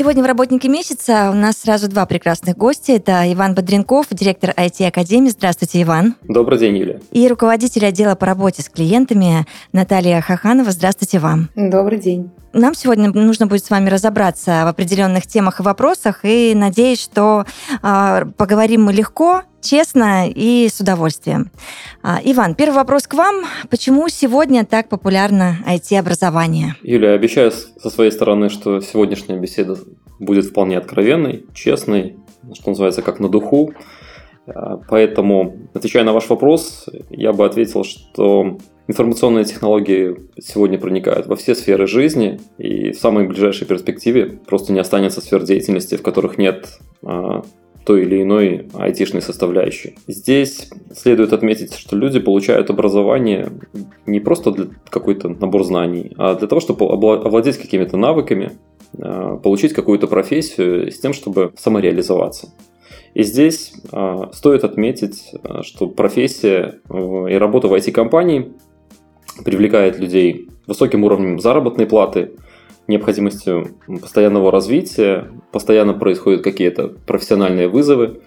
Сегодня в «Работнике месяца» у нас сразу два прекрасных гостя. Это Иван Бодренков, директор IT-академии. Здравствуйте, Иван. Добрый день, Юля. И руководитель отдела по работе с клиентами Наталья Хаханова. Здравствуйте вам. Добрый день. Нам сегодня нужно будет с вами разобраться в определенных темах и вопросах, и надеюсь, что э, поговорим мы легко, честно и с удовольствием. А, Иван, первый вопрос к вам. Почему сегодня так популярно IT-образование? Юля, обещаю со своей стороны, что сегодняшняя беседа будет вполне откровенной, честной, что называется, как на духу. А, поэтому, отвечая на ваш вопрос, я бы ответил, что Информационные технологии сегодня проникают во все сферы жизни, и в самой ближайшей перспективе просто не останется сфер деятельности, в которых нет а, той или иной айтишной составляющей. Здесь следует отметить, что люди получают образование не просто для какой-то набор знаний, а для того, чтобы овладеть какими-то навыками, а, получить какую-то профессию с тем, чтобы самореализоваться. И здесь э, стоит отметить, что профессия э, и работа в IT-компании привлекает людей высоким уровнем заработной платы, необходимостью постоянного развития, постоянно происходят какие-то профессиональные вызовы.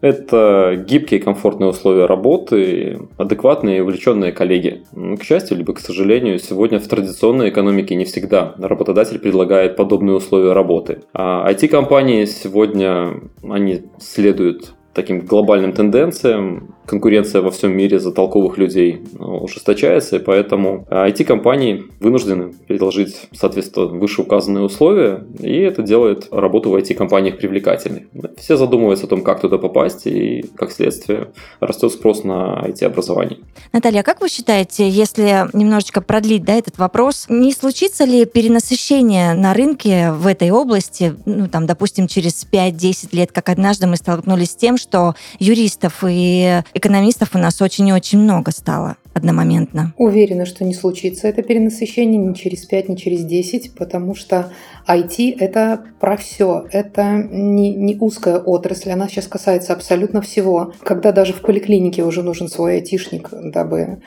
Это гибкие комфортные условия работы, адекватные и увлеченные коллеги. К счастью, либо к сожалению, сегодня в традиционной экономике не всегда работодатель предлагает подобные условия работы. А IT-компании сегодня, они следуют таким глобальным тенденциям. Конкуренция во всем мире за толковых людей ну, ужесточается, и поэтому IT-компании вынуждены предложить, соответственно, вышеуказанные условия, и это делает работу в IT-компаниях привлекательной. Все задумываются о том, как туда попасть, и, как следствие, растет спрос на IT-образование. Наталья, а как вы считаете, если немножечко продлить да, этот вопрос, не случится ли перенасыщение на рынке в этой области, ну, там, допустим, через 5-10 лет, как однажды мы столкнулись с тем, что юристов и экономистов у нас очень и очень много стало одномоментно? Уверена, что не случится это перенасыщение ни через 5, ни через 10, потому что IT – это про все. Это не, не узкая отрасль, она сейчас касается абсолютно всего. Когда даже в поликлинике уже нужен свой айтишник, дабы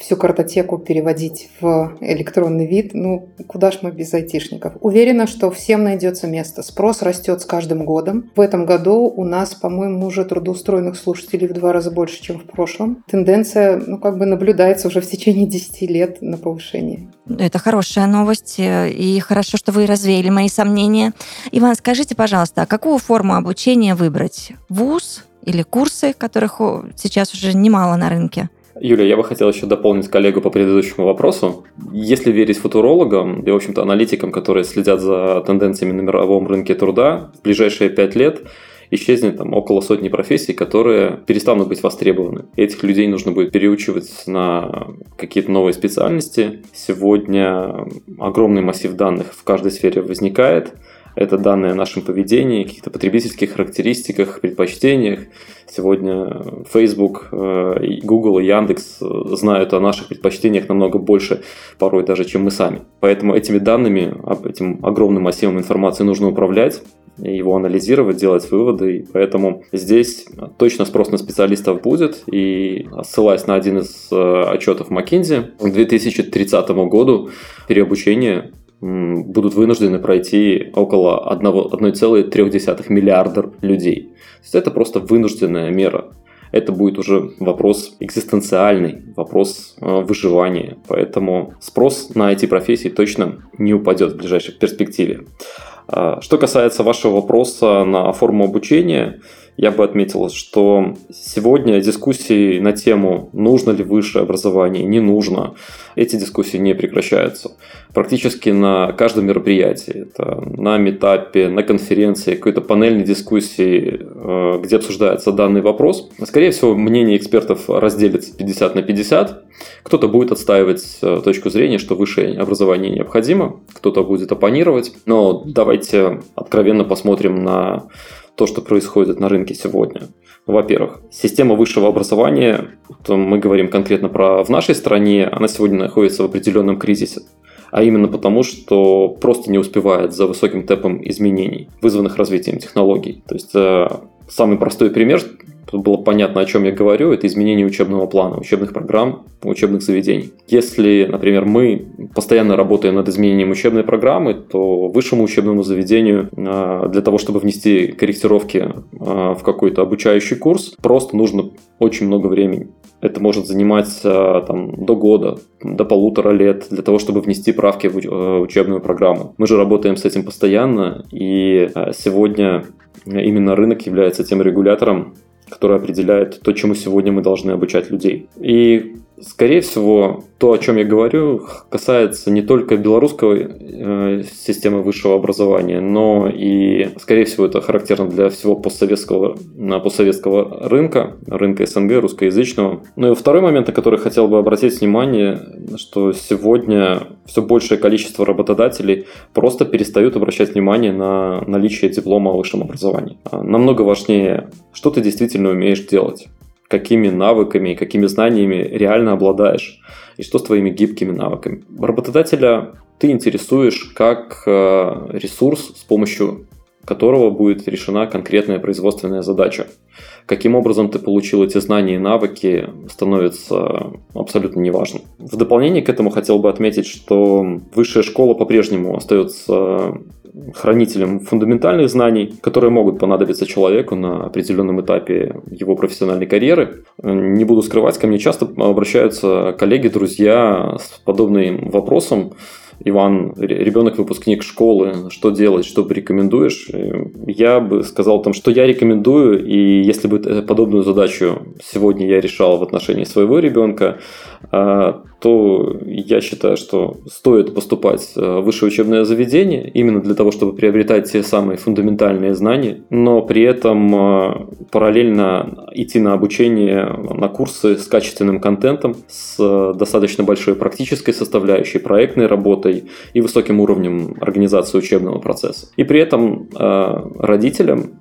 всю картотеку переводить в электронный вид, ну, куда ж мы без айтишников? Уверена, что всем найдется место. Спрос растет с каждым годом. В этом году у нас, по-моему, уже трудоустроенных слушателей в два раза больше, чем в прошлом. Тенденция, ну, как бы на наблюдается уже в течение 10 лет на повышении. Это хорошая новость, э, и хорошо, что вы развеяли мои сомнения. Иван, скажите, пожалуйста, а какую форму обучения выбрать? ВУЗ или курсы, которых сейчас уже немало на рынке? Юля, я бы хотел еще дополнить коллегу по предыдущему вопросу. Если верить футурологам и, в общем-то, аналитикам, которые следят за тенденциями на мировом рынке труда, в ближайшие пять лет исчезнет там около сотни профессий, которые перестанут быть востребованы. Этих людей нужно будет переучивать на какие-то новые специальности. Сегодня огромный массив данных в каждой сфере возникает. Это данные о нашем поведении, каких-то потребительских характеристиках, предпочтениях. Сегодня Facebook, э, Google и Яндекс э, знают о наших предпочтениях намного больше порой даже, чем мы сами. Поэтому этими данными, этим огромным массивом информации нужно управлять его анализировать, делать выводы. И поэтому здесь точно спрос на специалистов будет. И ссылаясь на один из э, отчетов McKinsey, к 2030 году переобучение будут вынуждены пройти около 1,3 миллиарда людей. То есть это просто вынужденная мера. Это будет уже вопрос экзистенциальный, вопрос э, выживания. Поэтому спрос на эти профессии точно не упадет в ближайшей перспективе. А, что касается вашего вопроса на форму обучения, я бы отметил, что сегодня дискуссии на тему, нужно ли высшее образование, не нужно, эти дискуссии не прекращаются. Практически на каждом мероприятии, это на метапе, на конференции, какой-то панельной дискуссии, э, где обсуждается данный вопрос, скорее всего, мнение экспертов разделится 50 на 50. Кто-то будет отстаивать э, точку зрения, что высшее образование необходимо, кто-то будет оппонировать. Но давайте откровенно посмотрим на то, что происходит на рынке сегодня. Во-первых, система высшего образования, мы говорим конкретно про в нашей стране, она сегодня находится в определенном кризисе а именно потому, что просто не успевает за высоким темпом изменений, вызванных развитием технологий. То есть э, самый простой пример чтобы было понятно, о чем я говорю, это изменение учебного плана, учебных программ, учебных заведений. Если, например, мы постоянно работаем над изменением учебной программы, то высшему учебному заведению а, для того, чтобы внести корректировки а, в какой-то обучающий курс, просто нужно очень много времени. Это может занимать а, там, до года, до полутора лет для того, чтобы внести правки в учебную программу. Мы же работаем с этим постоянно, и сегодня именно рынок является тем регулятором, который определяет то, чему сегодня мы должны обучать людей. И Скорее всего, то, о чем я говорю, касается не только белорусской э, системы высшего образования, но и, скорее всего, это характерно для всего постсоветского, постсоветского рынка, рынка СНГ, русскоязычного. Ну и второй момент, на который хотел бы обратить внимание, что сегодня все большее количество работодателей просто перестают обращать внимание на наличие диплома о высшем образовании. А намного важнее, что ты действительно умеешь делать какими навыками и какими знаниями реально обладаешь, и что с твоими гибкими навыками. Работодателя ты интересуешь как э, ресурс, с помощью которого будет решена конкретная производственная задача. Каким образом ты получил эти знания и навыки, становится абсолютно неважным. В дополнение к этому хотел бы отметить, что высшая школа по-прежнему остается хранителем фундаментальных знаний, которые могут понадобиться человеку на определенном этапе его профессиональной карьеры. Не буду скрывать, ко мне часто обращаются коллеги, друзья с подобным вопросом. Иван, ребенок выпускник школы, что делать, что порекомендуешь? Я бы сказал там, что я рекомендую, и если бы подобную задачу сегодня я решал в отношении своего ребенка, а, то я считаю, что стоит поступать в высшее учебное заведение именно для того, чтобы приобретать те самые фундаментальные знания, но при этом а, параллельно идти на обучение, на курсы с качественным контентом, с достаточно большой практической составляющей, проектной работой и высоким уровнем организации учебного процесса. И при этом родителям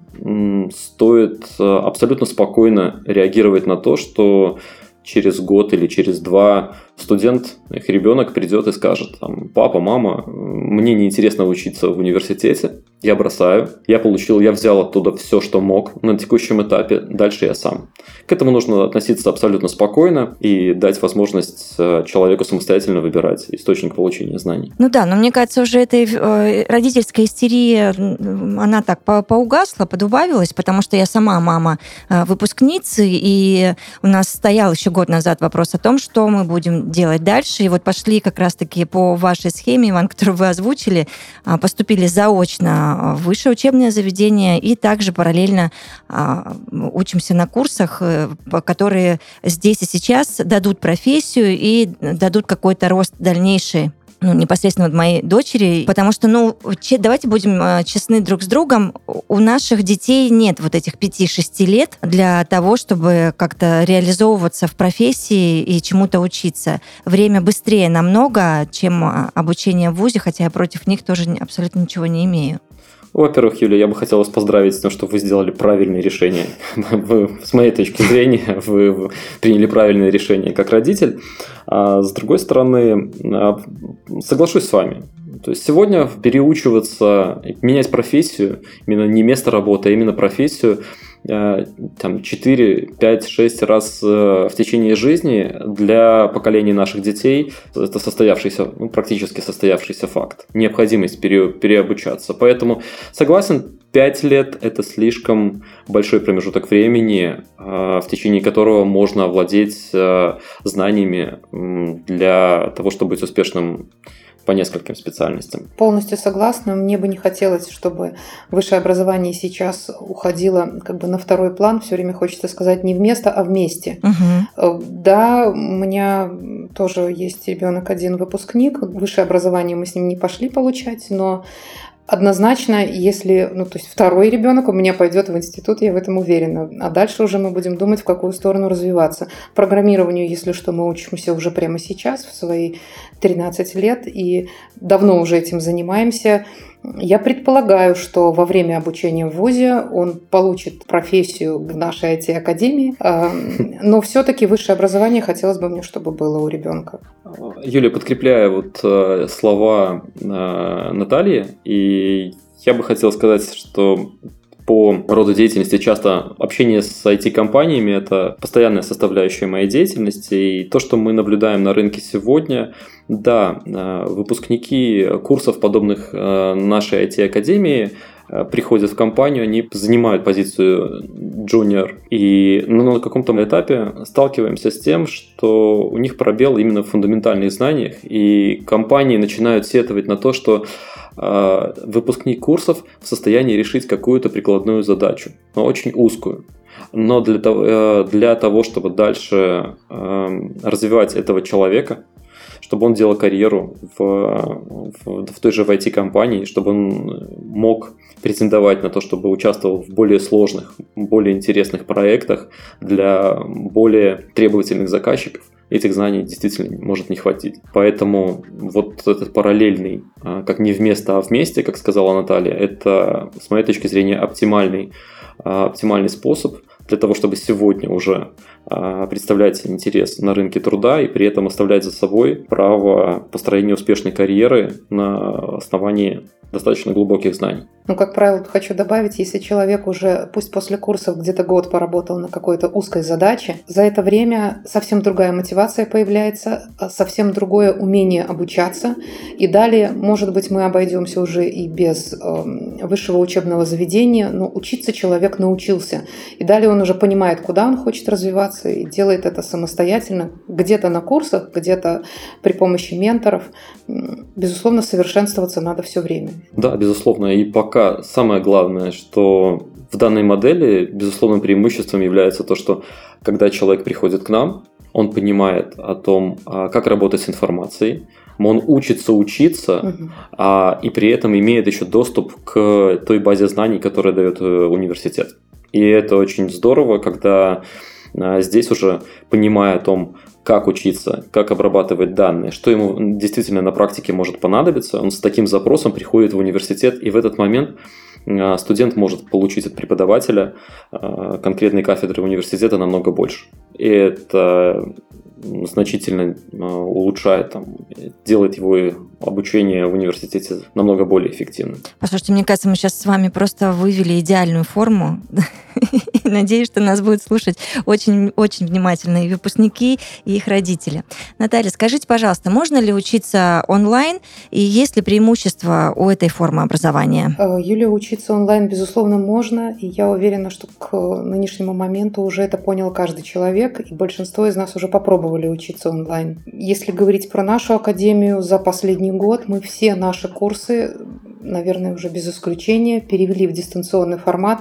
стоит абсолютно спокойно реагировать на то, что через год или через два студент, их ребенок придет и скажет, там, папа, мама, мне неинтересно учиться в университете, я бросаю, я получил, я взял оттуда все, что мог на текущем этапе, дальше я сам. К этому нужно относиться абсолютно спокойно и дать возможность э, человеку самостоятельно выбирать источник получения знаний. Ну да, но мне кажется, уже эта э, родительская истерия, она так поугасла, подубавилась, потому что я сама мама э, выпускницы, и у нас стоял еще год назад вопрос о том, что мы будем делать дальше. И вот пошли как раз-таки по вашей схеме, Иван, которую вы озвучили, а, поступили заочно в высшее учебное заведение и также параллельно а, учимся на курсах, э, которые здесь и сейчас дадут профессию и дадут какой-то рост дальнейший ну, непосредственно вот моей дочери, потому что, ну, давайте будем э, честны друг с другом, у наших детей нет вот этих 5-6 лет для того, чтобы как-то реализовываться в профессии и чему-то учиться. Время быстрее намного, чем а, обучение в ВУЗе, хотя я против них тоже абсолютно ничего не имею. Во-первых, Юля, я бы хотел вас поздравить с тем, что вы сделали правильное решение. Вы, с моей точки зрения, вы приняли правильное решение как родитель. А с другой стороны, а, соглашусь с вами. То есть сегодня переучиваться, менять профессию, именно не место работы, а именно профессию, там, 4, 5, 6 раз э, в течение жизни для поколений наших детей это состоявшийся, ну, практически состоявшийся факт. Необходимость пере, переобучаться. Поэтому согласен, 5 лет – это слишком большой промежуток времени, э, в течение которого можно овладеть знаниями для того, чтобы быть успешным по нескольким специальностям. Полностью согласна. Мне бы не хотелось, чтобы высшее образование сейчас уходило как бы на второй план. Все время хочется сказать не вместо, а вместе. Угу. Да, у меня тоже есть ребенок один выпускник. Высшее образование мы с ним не пошли получать, но Однозначно, если, ну, то есть второй ребенок у меня пойдет в институт, я в этом уверена. А дальше уже мы будем думать, в какую сторону развиваться. Программированию, если что, мы учимся уже прямо сейчас, в свои 13 лет, и давно уже этим занимаемся. Я предполагаю, что во время обучения в ВУЗе он получит профессию в нашей IT-академии, но все-таки высшее образование хотелось бы мне, чтобы было у ребенка. Юлия, подкрепляя вот э, слова э, Натальи, и я бы хотел сказать, что по роду деятельности часто общение с IT-компаниями – это постоянная составляющая моей деятельности. И то, что мы наблюдаем на рынке сегодня, да, э, выпускники курсов, подобных э, нашей IT-академии, приходят в компанию, они занимают позицию junior, и ну, на каком-то этапе сталкиваемся с тем, что у них пробел именно в фундаментальных знаниях, и компании начинают сетовать на то, что Э, выпускник курсов в состоянии решить какую-то прикладную задачу, но очень узкую. Но для того, э, для того чтобы дальше эм, развивать этого человека, чтобы он делал карьеру в, в, в той же IT-компании, чтобы он мог претендовать на то, чтобы участвовал в более сложных, более интересных проектах для более требовательных заказчиков – этих знаний действительно может не хватить. Поэтому вот этот параллельный, а, как не вместо, а вместе, как сказала Наталья, это, с моей точки зрения, оптимальный, а, оптимальный способ для того, чтобы сегодня уже представлять интерес на рынке труда и при этом оставлять за собой право построения успешной карьеры на основании достаточно глубоких знаний. Ну, как правило, хочу добавить, если человек уже, пусть после курсов где-то год поработал на какой-то узкой задаче, за это время совсем другая мотивация появляется, а совсем другое умение обучаться. И далее, может быть, мы обойдемся уже и без э, высшего учебного заведения, но учиться человек научился. И далее он уже понимает, куда он хочет развиваться, и делает это самостоятельно, где-то на курсах, где-то при помощи менторов. Безусловно, совершенствоваться надо все время. Да, безусловно. И пока самое главное, что в данной модели безусловным преимуществом является то, что когда человек приходит к нам, он понимает о том, а, как работать с информацией, он учится учиться, угу. а, и при этом имеет еще доступ к той базе знаний, которую дает э, университет. И это очень здорово, когда а, здесь уже понимая о том, как учиться, как обрабатывать данные, что ему действительно на практике может понадобиться, он с таким запросом приходит в университет, и в этот момент а, студент может получить от преподавателя а, конкретной кафедры университета намного больше. И это значительно улучшает, там, делает его обучение в университете намного более эффективным. Послушайте, мне кажется, мы сейчас с вами просто вывели идеальную форму Надеюсь, что нас будут слушать очень-очень внимательные выпускники и их родители. Наталья, скажите, пожалуйста, можно ли учиться онлайн и есть ли преимущества у этой формы образования? Э, Юлия, учиться онлайн, безусловно, можно, и я уверена, что к нынешнему моменту уже это понял каждый человек, и большинство из нас уже попробовали учиться онлайн. Если говорить про нашу академию, за последний год мы все наши курсы наверное, уже без исключения, перевели в дистанционный формат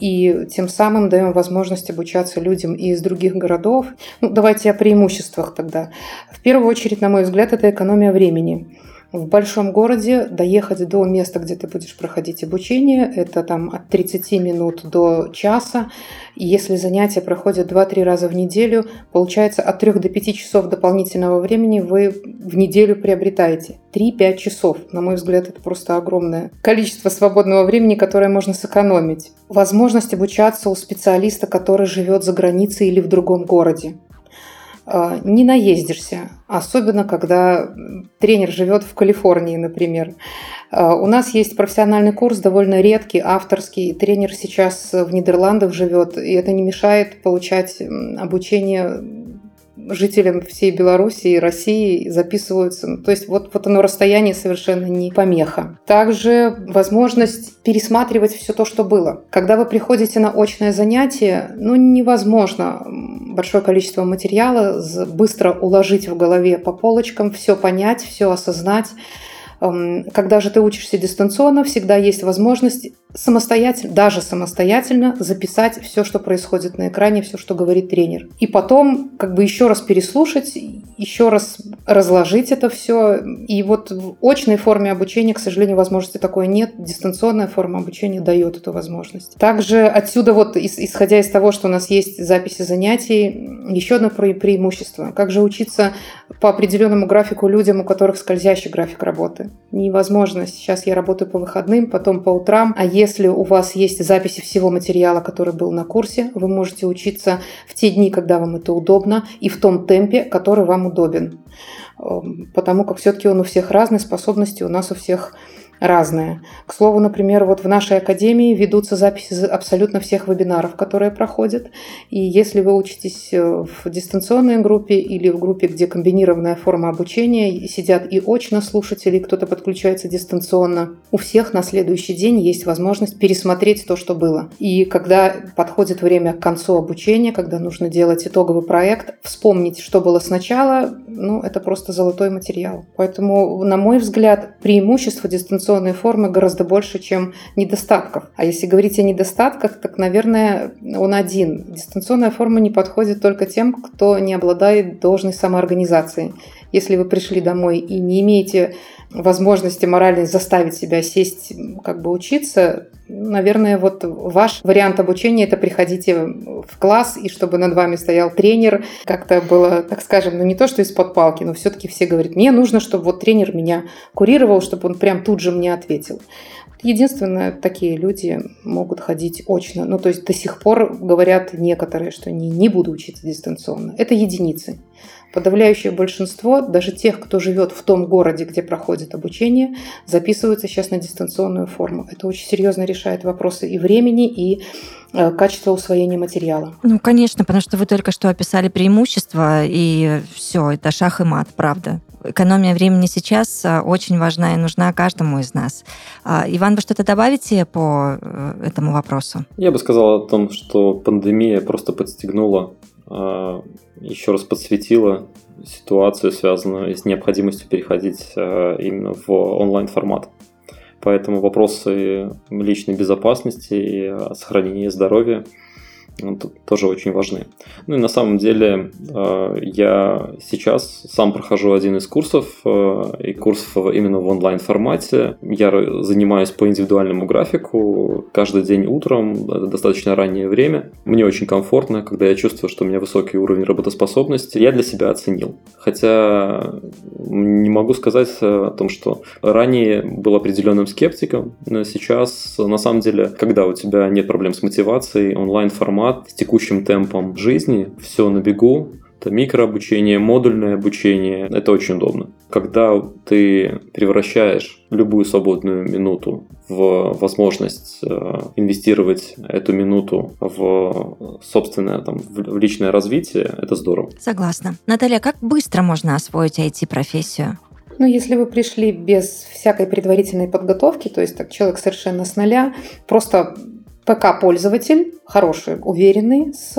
и тем самым даем возможность обучаться людям и из других городов. Ну, давайте о преимуществах тогда. В первую очередь, на мой взгляд, это экономия времени. В большом городе доехать до места, где ты будешь проходить обучение, это там от 30 минут до часа. И если занятия проходят 2-3 раза в неделю, получается от 3 до 5 часов дополнительного времени вы в неделю приобретаете. 3-5 часов. На мой взгляд, это просто огромное количество свободного времени, которое можно сэкономить. Возможность обучаться у специалиста, который живет за границей или в другом городе. А, не наездишься, особенно когда тренер живет в Калифорнии, например. А, у нас есть профессиональный курс, довольно редкий, авторский. Тренер сейчас в Нидерландах живет, и это не мешает получать обучение жителям всей Беларуси и России записываются. То есть вот, вот оно расстояние совершенно не помеха. Также возможность пересматривать все то, что было. Когда вы приходите на очное занятие, ну невозможно большое количество материала быстро уложить в голове по полочкам, все понять, все осознать. Эм, когда же ты учишься дистанционно, всегда есть возможность самостоятельно, даже самостоятельно записать все, что происходит на экране, все, что говорит тренер. И потом как бы еще раз переслушать, еще раз разложить это все. И вот в очной форме обучения, к сожалению, возможности такой нет. Дистанционная форма обучения дает эту возможность. Также отсюда вот, исходя из того, что у нас есть записи занятий, еще одно преимущество. Как же учиться по определенному графику людям, у которых скользящий график работы? Невозможно. Сейчас я работаю по выходным, потом по утрам, а если у вас есть записи всего материала, который был на курсе, вы можете учиться в те дни, когда вам это удобно, и в том темпе, который вам удобен. Эм, потому как все-таки он у всех разный, способности у нас у всех разные. К слову, например, вот в нашей академии ведутся записи абсолютно всех вебинаров, которые проходят. И если вы учитесь э, в дистанционной группе или в группе, где комбинированная форма обучения, сидят и очно слушатели, кто-то подключается дистанционно, у всех на следующий день есть возможность пересмотреть то, что было. И когда подходит время к концу обучения, когда нужно делать итоговый проект, вспомнить, что было сначала, ну, это просто золотой материал. Поэтому, на мой взгляд, преимущество дистанционной дистанционной формы гораздо больше, чем недостатков. А если говорить о недостатках, так, наверное, он один. Дистанционная форма не подходит только тем, кто не обладает должной самоорганизацией. Если вы пришли домой и не имеете возможности моральной заставить себя сесть, как бы учиться, наверное, вот ваш вариант обучения это приходите в класс, и чтобы над вами стоял тренер, как-то было, так скажем, ну не то, что из-под палки, но все-таки все говорят, мне нужно, чтобы вот тренер меня курировал, чтобы он прям тут же мне ответил. Единственное, такие люди могут ходить очно. Ну, то есть до сих пор говорят некоторые, что не, не буду учиться дистанционно. Это единицы. Подавляющее большинство, даже тех, кто живет в том городе, где проходит обучение, записываются сейчас на дистанционную форму. Это очень серьезно решает вопросы и времени, и э, качества усвоения материала. Ну, конечно, потому что вы только что описали преимущества, и все, это шах и мат, правда. Экономия времени сейчас э, очень важна и нужна каждому из нас. А, Иван, вы что-то добавите по э, этому вопросу? Я бы сказал о том, что пандемия просто подстегнула еще раз подсветила ситуацию, связанную с необходимостью переходить а, именно в онлайн-формат. Поэтому вопросы личной безопасности и сохранения здоровья – тоже очень важны. Ну и на самом деле э, я сейчас сам прохожу один из курсов, э, и курсов именно в онлайн формате. Я занимаюсь по индивидуальному графику каждый день утром, достаточно раннее время. Мне очень комфортно, когда я чувствую, что у меня высокий уровень работоспособности. Я для себя оценил. Хотя не могу сказать о том, что ранее был определенным скептиком, но сейчас на самом деле, когда у тебя нет проблем с мотивацией, онлайн формат формат с текущим темпом жизни, все на бегу, это микрообучение, модульное обучение. Это очень удобно. Когда ты превращаешь любую свободную минуту в возможность э, инвестировать эту минуту в собственное, там, в личное развитие, это здорово. Согласна. Наталья, как быстро можно освоить IT-профессию? Ну, если вы пришли без всякой предварительной подготовки, то есть так человек совершенно с нуля, просто ПК-пользователь, хороший, уверенный, с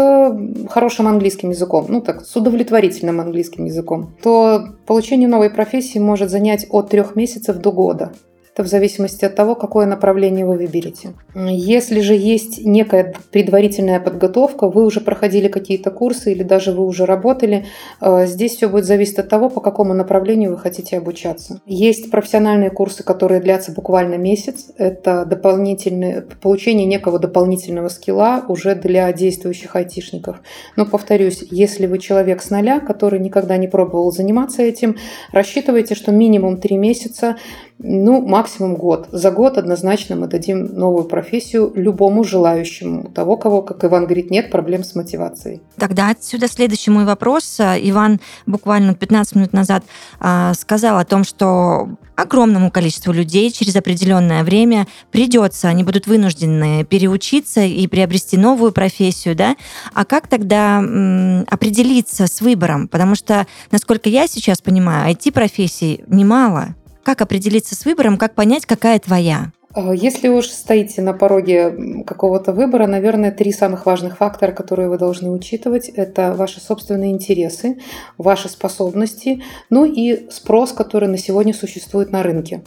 хорошим английским языком, ну так, с удовлетворительным английским языком, то получение новой профессии может занять от трех месяцев до года. Это в зависимости от того, какое направление вы выберете. Если же есть некая предварительная подготовка, вы уже проходили какие-то курсы или даже вы уже работали, э, здесь все будет зависеть от того, по какому направлению вы хотите обучаться. Есть профессиональные курсы, которые длятся буквально месяц. Это дополнительное, получение некого дополнительного скилла уже для действующих айтишников. Но повторюсь, если вы человек с нуля, который никогда не пробовал заниматься этим, рассчитывайте, что минимум три месяца ну, максимум год. За год однозначно мы дадим новую профессию любому желающему. Того, кого, как Иван говорит, нет проблем с мотивацией. Тогда отсюда следующий мой вопрос. Иван буквально 15 минут назад а, сказал о том, что огромному количеству людей через определенное время придется, они будут вынуждены переучиться и приобрести новую профессию, да? А как тогда м, определиться с выбором? Потому что, насколько я сейчас понимаю, IT-профессий немало. Как определиться с выбором, как понять, какая твоя? А, если уж стоите на пороге какого-то выбора, наверное, три самых важных фактора, которые вы должны учитывать, это ваши собственные интересы, ваши способности, ну и спрос, который на сегодня существует на рынке.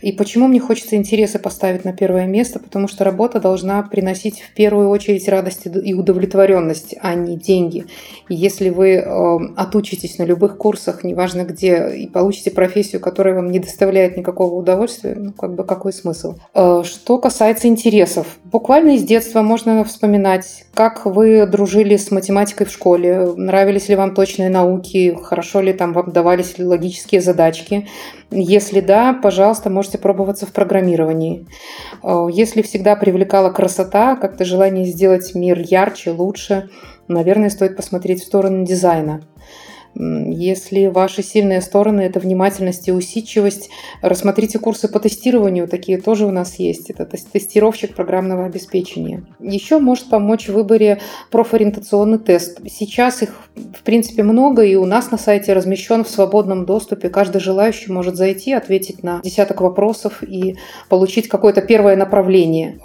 И почему мне хочется интересы поставить на первое место? Потому что работа должна приносить в первую очередь радость и удовлетворенность, а не деньги. И если вы э, отучитесь на любых курсах, неважно где, и получите профессию, которая вам не доставляет никакого удовольствия, ну как бы какой смысл? Э, что касается интересов, буквально из детства можно вспоминать, как вы дружили с математикой в школе, нравились ли вам точные науки, хорошо ли там вам давались логические задачки. Если да, пожалуйста, можете пробоваться в программировании. Э, если всегда привлекала красота, как-то желание сделать мир ярче, лучше, наверное, стоит посмотреть в сторону дизайна. Если ваши сильные стороны – это внимательность и усидчивость, рассмотрите курсы по тестированию, такие тоже у нас есть. Это тестировщик программного обеспечения. Еще может помочь в выборе профориентационный тест. Сейчас их, в принципе, много, и у нас на сайте размещен в свободном доступе. Каждый желающий может зайти, ответить на десяток вопросов и получить какое-то первое направление.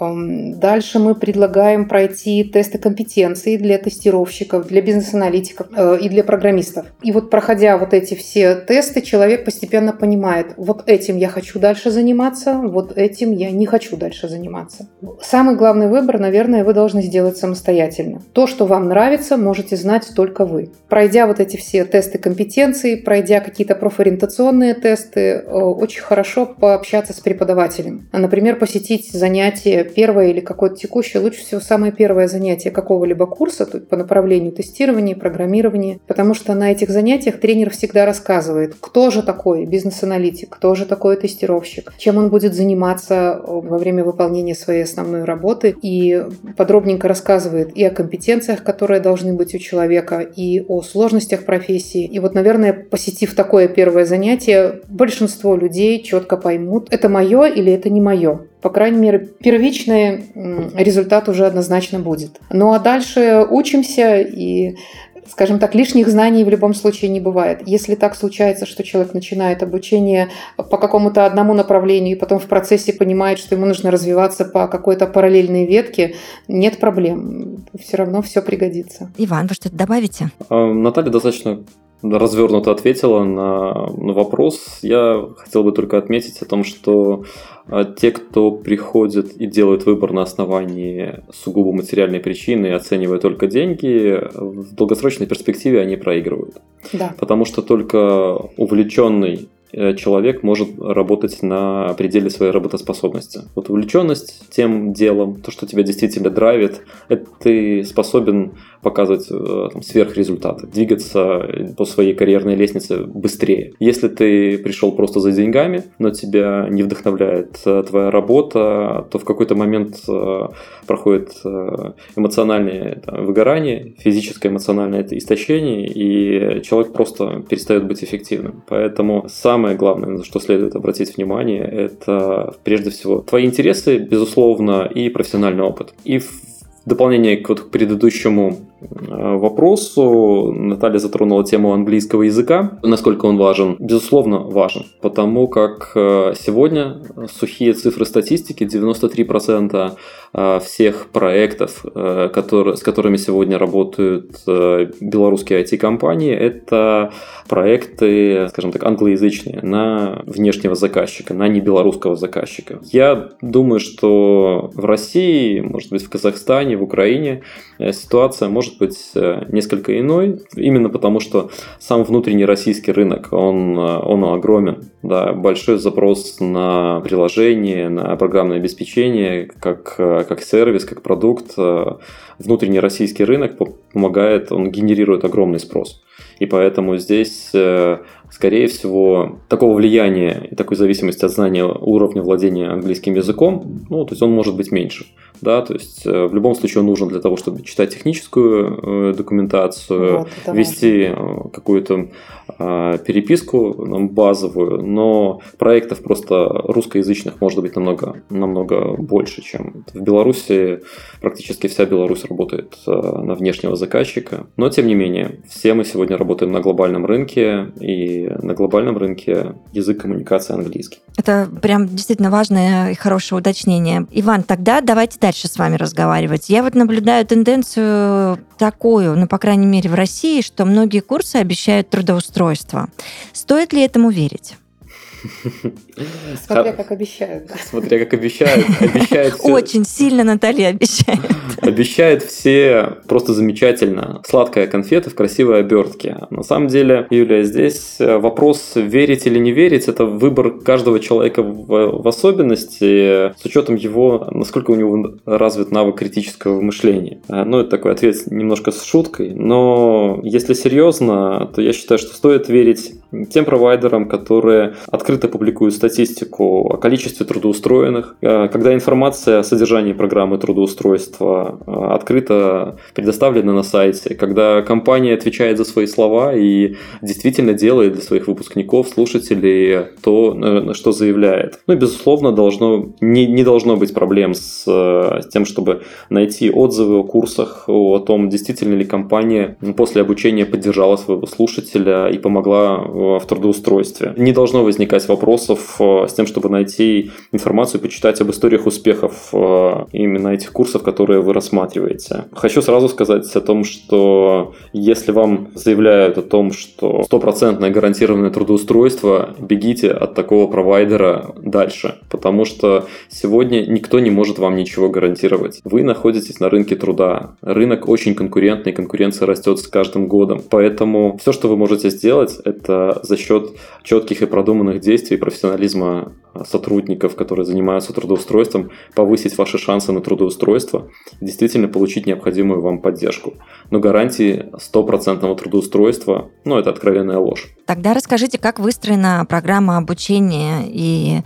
Дальше мы предлагаем пройти тесты компетенции для тестировщиков, для бизнес-аналитиков э, и для программистов. И вот проходя вот эти все тесты, человек постепенно понимает, вот этим я хочу дальше заниматься, вот этим я не хочу дальше заниматься. Самый главный выбор, наверное, вы должны сделать самостоятельно. То, что вам нравится, можете знать только вы. Пройдя вот эти все тесты компетенции, пройдя какие-то профориентационные тесты, э, очень хорошо пообщаться с преподавателем. Например, посетить занятие первое или какое-то текущее, лучше всего самое первое занятие какого-либо курса по направлению тестирования, программирования, потому что на этих занятиях тренер всегда рассказывает, кто же такой бизнес-аналитик, кто же такой тестировщик, чем он будет заниматься э, во время выполнения своей основной работы и подробненько рассказывает и о компетенциях, которые должны быть у человека, и о сложностях профессии. И вот, наверное, посетив такое первое занятие, большинство людей четко поймут, это мое или это не мое по крайней мере, первичный результат уже однозначно будет. Ну а дальше учимся и скажем так, лишних знаний в любом случае не бывает. Если так случается, что человек начинает обучение по какому-то одному направлению и потом в процессе понимает, что ему нужно развиваться по какой-то параллельной ветке, нет проблем. Все равно все пригодится. Иван, вы что-то добавите? А, Наталья достаточно развернуто ответила на, на вопрос. Я хотел бы только отметить о том, что те, кто приходит и делает выбор на основании сугубо материальной причины оценивая только деньги, в долгосрочной перспективе они проигрывают. Да. Потому что только увлеченный Э, человек может работать на пределе своей работоспособности. Вот увлеченность тем делом, то, что тебя действительно драйвит, это ты способен показывать э, там, сверхрезультаты, двигаться по своей карьерной лестнице быстрее. Если ты пришел просто за деньгами, но тебя не вдохновляет э, твоя работа, то в какой-то момент проходит эмоциональное там, выгорание, физическое эмоциональное истощение, и человек просто перестает быть эффективным. Поэтому сам самое главное, на что следует обратить внимание, это прежде всего твои интересы, безусловно, и профессиональный опыт. И в дополнение к, вот, к предыдущему Э, вопросу Наталья затронула тему английского языка, насколько он важен. Безусловно, важен, потому как э, сегодня сухие цифры статистики 93% э, всех проектов, которые, с которыми сегодня работают белорусские IT-компании, это проекты, скажем так, англоязычные на внешнего заказчика, на небелорусского заказчика. Я думаю, что в России, может быть, в Казахстане, в Украине ситуация может может быть э, несколько иной, именно потому что сам внутренний российский рынок, он, э, он огромен. Да, большой запрос на приложение, на программное обеспечение, как, э, как сервис, как продукт. Внутренний российский рынок помогает, он генерирует огромный спрос. И поэтому здесь скорее всего, такого влияния и такой зависимости от знания уровня владения английским языком, ну, то есть он может быть меньше. Да, то есть э, в любом случае он нужен для того, чтобы читать техническую э, документацию, вот, вести важно. Э, какую-то переписку базовую, но проектов просто русскоязычных может быть намного, намного больше, чем в Беларуси. Практически вся Беларусь работает на внешнего заказчика. Но, тем не менее, все мы сегодня работаем на глобальном рынке, и на глобальном рынке язык коммуникации английский. Это прям действительно важное и хорошее уточнение. Иван, тогда давайте дальше с вами разговаривать. Я вот наблюдаю тенденцию такую, ну, по крайней мере, в России, что многие курсы обещают трудоустройство. Стоит ли этому верить? Смотря как обещают. Смотря как обещают. обещают все... Очень сильно Наталья обещает. Обещает все просто замечательно. Сладкая конфета в красивой обертке. На самом деле, Юлия, здесь вопрос верить или не верить, это выбор каждого человека в, в особенности, с учетом его, насколько у него развит навык критического мышления. Ну, это такой ответ немножко с шуткой, но если серьезно, то я считаю, что стоит верить тем провайдерам, которые открыто публикуют статистику о количестве трудоустроенных, э, когда информация о содержании программы трудоустройства э, открыто предоставлена на сайте, когда компания отвечает за свои слова и действительно делает для своих выпускников, слушателей то, э, что заявляет. Ну и, безусловно, должно, не, не должно быть проблем с, с тем, чтобы найти отзывы о курсах, о том, действительно ли компания после обучения поддержала своего слушателя и помогла в трудоустройстве. Не должно возникать вопросов э, с тем, чтобы найти информацию, почитать об историях успехов э, именно этих курсов, которые вы рассматриваете. Хочу сразу сказать о том, что если вам заявляют о том, что стопроцентное гарантированное трудоустройство, бегите от такого провайдера дальше, потому что сегодня никто не может вам ничего гарантировать. Вы находитесь на рынке труда. Рынок очень конкурентный, конкуренция растет с каждым годом. Поэтому все, что вы можете сделать, это за счет четких и продуманных действий, профессионализма сотрудников, которые занимаются трудоустройством, повысить ваши шансы на трудоустройство действительно получить необходимую вам поддержку. Но гарантии стопроцентного трудоустройства, ну, это откровенная ложь. Тогда расскажите, как выстроена программа обучения и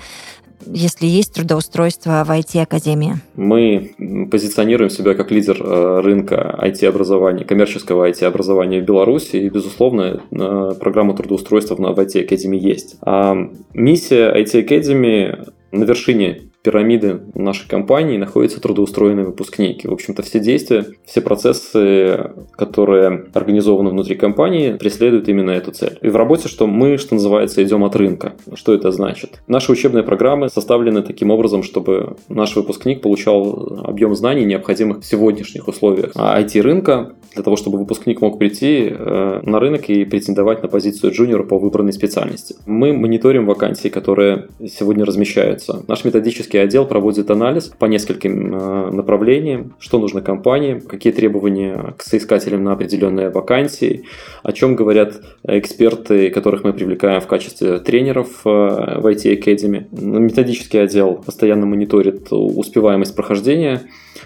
если есть трудоустройство в IT-академии? Мы позиционируем себя как лидер э, рынка IT-образования, коммерческого IT-образования в Беларуси, и, безусловно, э, программа трудоустройства в IT-академии есть. А миссия IT-академии на вершине пирамиды нашей компании находятся трудоустроенные выпускники. В общем-то, все действия, все процессы, которые организованы внутри компании, преследуют именно эту цель. И в работе, что мы, что называется, идем от рынка. Что это значит? Наши учебные программы составлены таким образом, чтобы наш выпускник получал объем знаний, необходимых в сегодняшних условиях IT-рынка, для того, чтобы выпускник мог прийти э, на рынок и претендовать на позицию джуниора по выбранной специальности. Мы мониторим вакансии, которые сегодня размещаются. Наш методический отдел проводит анализ по нескольким э, направлениям, что нужно компании, какие требования к соискателям на определенные вакансии, о чем говорят эксперты, которых мы привлекаем в качестве тренеров э, в IT Academy. Методический отдел постоянно мониторит успеваемость прохождения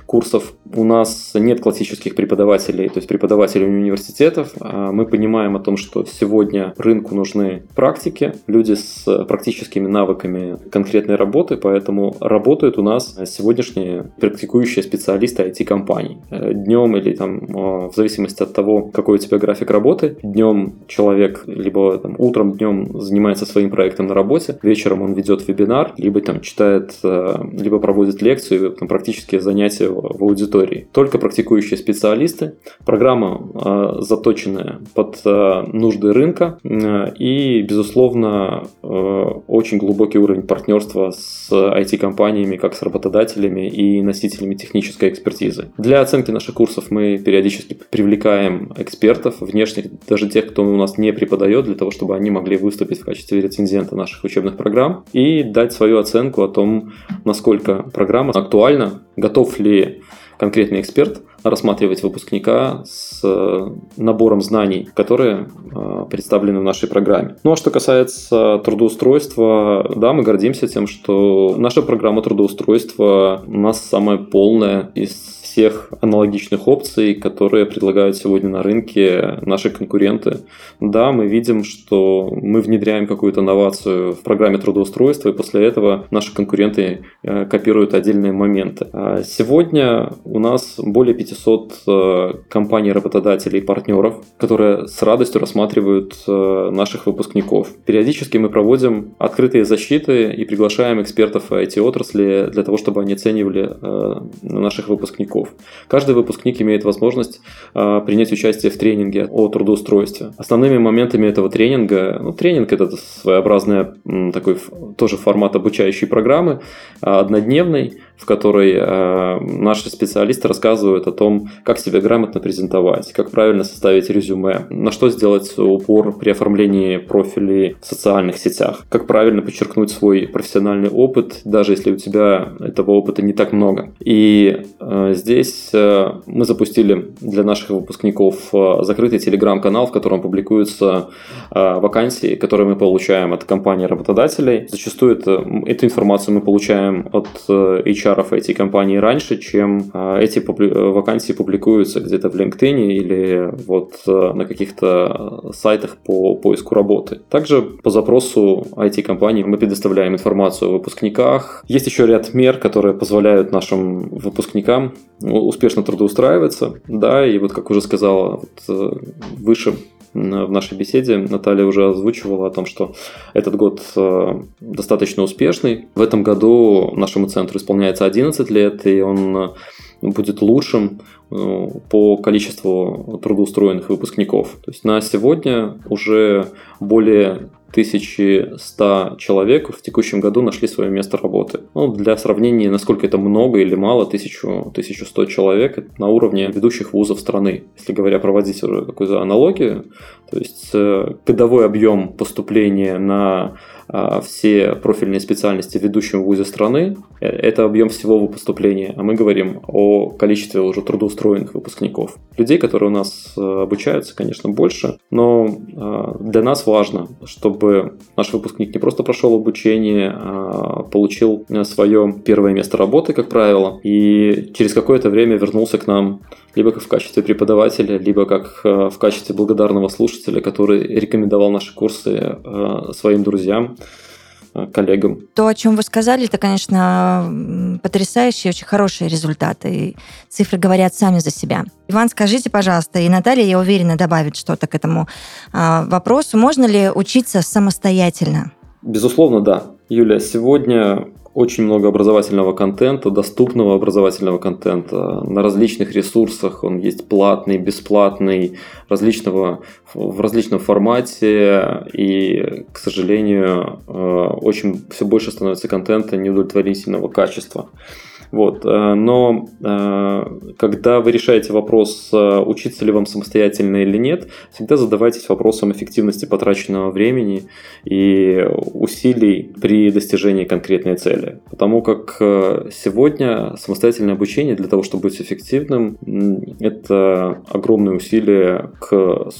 курсов. У нас нет классических преподавателей, то есть преподавателей университетов. А мы понимаем о том, что сегодня рынку нужны практики, люди с практическими навыками конкретной работы, поэтому работают у нас сегодняшние практикующие специалисты IT-компаний. Днем или там а, в зависимости от того, какой у тебя график работы, днем человек либо там, утром, днем занимается своим проектом на работе, вечером он ведет вебинар, либо там читает, а, либо проводит лекцию, там, практические занятия в аудитории. Только практикующие специалисты. Программа э, заточенная под э, нужды рынка э, и, безусловно, э, очень глубокий уровень партнерства с IT-компаниями, как с работодателями и носителями технической экспертизы. Для оценки наших курсов мы периодически привлекаем экспертов внешних, даже тех, кто у нас не преподает, для того, чтобы они могли выступить в качестве рецензента наших учебных программ и дать свою оценку о том, насколько программа актуальна, готов конкретный эксперт рассматривать выпускника с э, набором знаний, которые э, представлены в нашей программе. Ну а что касается трудоустройства, да, мы гордимся тем, что наша программа трудоустройства у нас самая полная из всех аналогичных опций, которые предлагают сегодня на рынке наши конкуренты. Да, мы видим, что мы внедряем какую-то новацию в программе трудоустройства, и после этого наши конкуренты э, копируют отдельные моменты. А сегодня у нас более 500 э, компаний, работодателей и партнеров, которые с радостью рассматривают э, наших выпускников. Периодически мы проводим открытые защиты и приглашаем экспертов IT-отрасли для того, чтобы они оценивали наших выпускников. Выпускников. Каждый выпускник имеет возможность а, принять участие в тренинге о трудоустройстве. Основными моментами этого тренинга, ну, тренинг это своеобразная такой тоже формат обучающей программы, а, однодневный, в которой э, наши специалисты рассказывают о том, как себя грамотно презентовать, как правильно составить резюме, на что сделать упор при оформлении профилей в социальных сетях, как правильно подчеркнуть свой профессиональный опыт, даже если у тебя этого опыта не так много. И э, здесь э, мы запустили для наших выпускников э, закрытый телеграм-канал, в котором публикуются э, вакансии, которые мы получаем от компаний работодателей. Зачастую это, эту информацию мы получаем от э, HR HR эти компании раньше, чем а, эти э, вакансии публикуются где-то в LinkedIn или вот э, на каких-то сайтах по поиску работы. Также по запросу IT-компаний мы предоставляем информацию о выпускниках. Есть еще ряд мер, которые позволяют нашим выпускникам успешно трудоустраиваться. Да, и вот как уже сказала вот, э, выше в нашей беседе Наталья уже озвучивала о том, что этот год э, достаточно успешный. В этом году нашему центру исполняется 11 лет, и он э, будет лучшим э, по количеству трудоустроенных выпускников. То есть на сегодня уже более 1100 человек в текущем году нашли свое место работы. Ну, для сравнения, насколько это много или мало, 1000, 1100 человек на уровне ведущих вузов страны. Если говоря, проводить уже какую-то аналогию, то есть э, годовой объем поступления на все профильные специальности в ведущем вузе страны. Э, это объем всего поступления, а мы говорим о количестве уже трудоустроенных выпускников. Людей, которые у нас э, обучаются, конечно, больше, но а, для нас важно, чтобы наш выпускник не просто прошел обучение, а получил свое первое место работы, как правило, и через какое-то время вернулся к нам либо как в качестве преподавателя, либо как э, в качестве благодарного слушателя, который рекомендовал наши курсы э, своим друзьям э, коллегам. То, о чем вы сказали, это, конечно, потрясающие, очень хорошие результаты. И цифры говорят сами за себя. Иван, скажите, пожалуйста, и Наталья, я уверена, добавит что-то к этому а, вопросу. Можно ли учиться самостоятельно? Безусловно, да. Юля, сегодня очень много образовательного контента, доступного образовательного контента на различных ресурсах. Он есть платный, бесплатный, различного, в различном формате. И, к сожалению, э, очень все больше становится контента неудовлетворительного качества. Вот. Э, но э, когда вы решаете вопрос, э, учиться ли вам самостоятельно или нет, всегда задавайтесь вопросом эффективности потраченного времени и усилий при достижении конкретной цели. Потому как сегодня самостоятельное обучение для того, чтобы быть эффективным, это огромные усилия к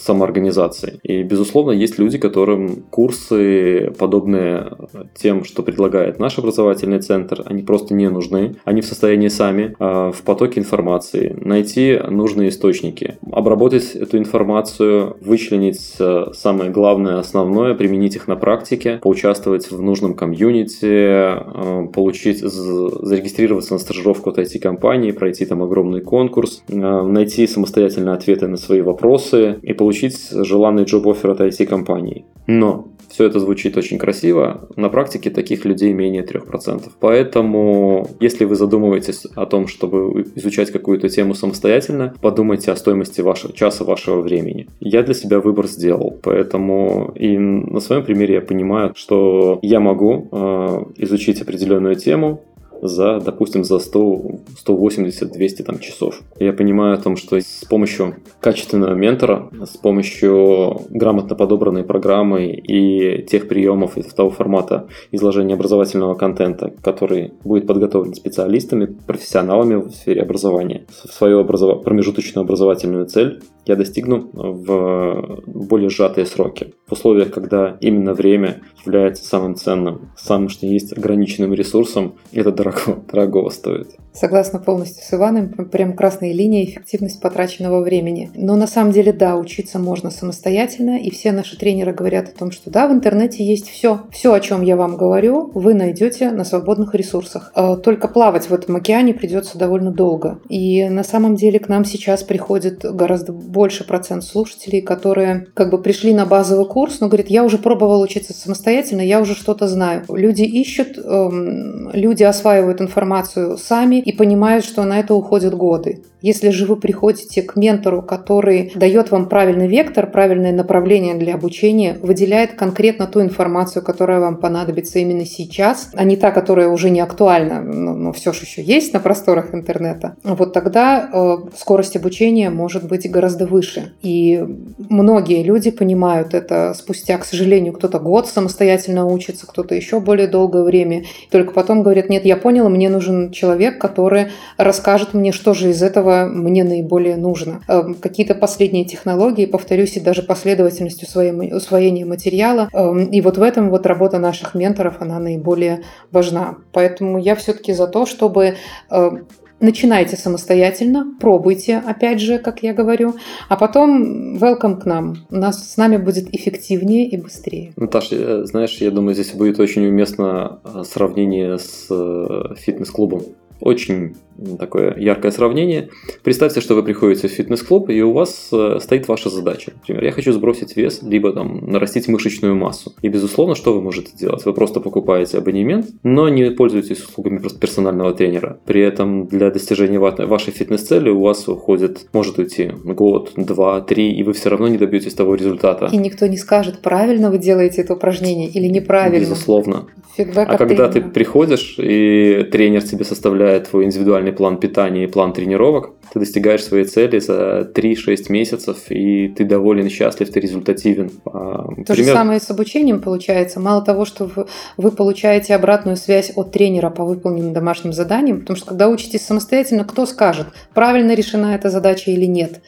самоорганизации. И, безусловно, есть люди, которым курсы, подобные тем, что предлагает наш образовательный центр, они просто не нужны нужны, они в состоянии сами э, в потоке информации найти нужные источники, обработать эту информацию, вычленить э, самое главное, основное, применить их на практике, поучаствовать в нужном комьюнити, э, получить, зарегистрироваться на стажировку от IT-компании, пройти там огромный конкурс, найти самостоятельно ответы на свои вопросы и получить желанный джоб-оффер от IT-компании. Но все это звучит очень красиво, на практике таких людей менее 3%. Поэтому, если вы задумываетесь о том, чтобы изучать какую-то тему самостоятельно, подумайте о стоимости вашего часа вашего времени. Я для себя выбор сделал, поэтому и на своем примере я понимаю, что я могу э, изучить определенную тему, за, допустим, за 100, 180, 200 там, часов. Я понимаю о том, что с помощью качественного ментора, с помощью грамотно подобранной программы и тех приемов и того формата изложения образовательного контента, который будет подготовлен специалистами, профессионалами в сфере образования, в свою образов... промежуточную образовательную цель я достигну в более сжатые сроки. В условиях, когда именно время является самым ценным, самым, что есть ограниченным ресурсом, это дорого, дорого стоит. Согласна полностью с Иваном, прям красная линия эффективность потраченного времени. Но на самом деле, да, учиться можно самостоятельно, и все наши тренеры говорят о том, что да, в интернете есть все. Все, о чем я вам говорю, вы найдете на свободных ресурсах. А, только плавать в этом океане придется довольно долго. И на самом деле к нам сейчас приходит гораздо больше процент слушателей, которые как бы пришли на базовый курс, но говорят, я уже пробовал учиться самостоятельно, я уже что-то знаю. Люди ищут, эм, люди осваивают информацию сами, и понимают, что на это уходят годы. Если же вы приходите к ментору, который дает вам правильный вектор, правильное направление для обучения, выделяет конкретно ту информацию, которая вам понадобится именно сейчас, а не та, которая уже не актуальна, но, но все же еще есть на просторах интернета, вот тогда э, скорость обучения может быть гораздо выше. И многие люди понимают это спустя, к сожалению, кто-то год самостоятельно учится, кто-то еще более долгое время. Только потом говорят, нет, я понял, мне нужен человек, который расскажет мне, что же из этого этого мне наиболее нужно. Эм, какие-то последние технологии, повторюсь, и даже последовательность усвоения материала. Эм, и вот в этом вот работа наших менторов, она наиболее важна. Поэтому я все-таки за то, чтобы эм, Начинайте самостоятельно, пробуйте, опять же, как я говорю, а потом welcome к нам. У нас с нами будет эффективнее и быстрее. Наташа, э, знаешь, я думаю, здесь будет очень уместно э, сравнение с э, фитнес-клубом. Очень такое яркое сравнение. Представьте, что вы приходите в фитнес-клуб, и у вас э, стоит ваша задача. Например, я хочу сбросить вес, либо там нарастить мышечную массу. И, безусловно, что вы можете делать? Вы просто покупаете абонемент, но не пользуетесь услугами персонального тренера. При этом для достижения вашей фитнес-цели у вас уходит, может уйти год, два, три, и вы все равно не добьетесь того результата. И никто не скажет, правильно вы делаете это упражнение или неправильно. Безусловно. Фидбэк а когда ты приходишь, и тренер тебе составляет твой индивидуальный план питания и план тренировок, ты достигаешь своей цели за 3-6 месяцев, и ты доволен, счастлив, ты результативен. А, То Пример... же самое с обучением получается. Мало того, что вы получааете обратную связь от тренера по выполненным домашним заданиям, потому что когда учитесь самостоятельно, кто скажет, правильно решена эта задача или нет.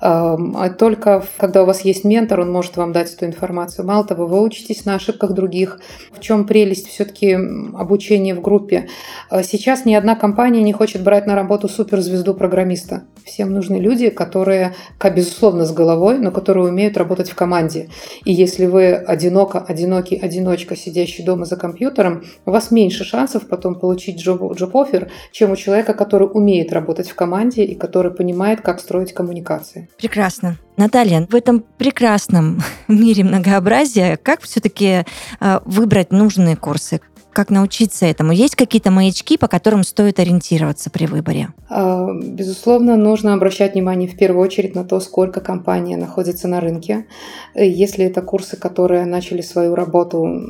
А только когда у вас есть ментор, он может вам дать эту информацию. Мало того, вы учитесь на ошибках других. В чем прелесть все-таки обучения в группе? А сейчас ни одна компания не хочет брать на работу суперзвезду программиста. Всем нужны люди, которые, безусловно, с головой, но которые умеют работать в команде. И если вы одиноко, одинокий, одиночка, сидящий дома за компьютером, у вас меньше шансов потом получить джоб-оффер, чем у человека, который умеет работать в команде и который понимает, как строить коммуникации. Прекрасно. Наталья, в этом прекрасном мире многообразия, как все-таки э, выбрать нужные курсы? Как научиться этому? Есть какие-то маячки, по которым стоит ориентироваться при выборе? А, безусловно, нужно обращать внимание в первую очередь на то, сколько компания находится на рынке. Если это курсы, которые начали свою работу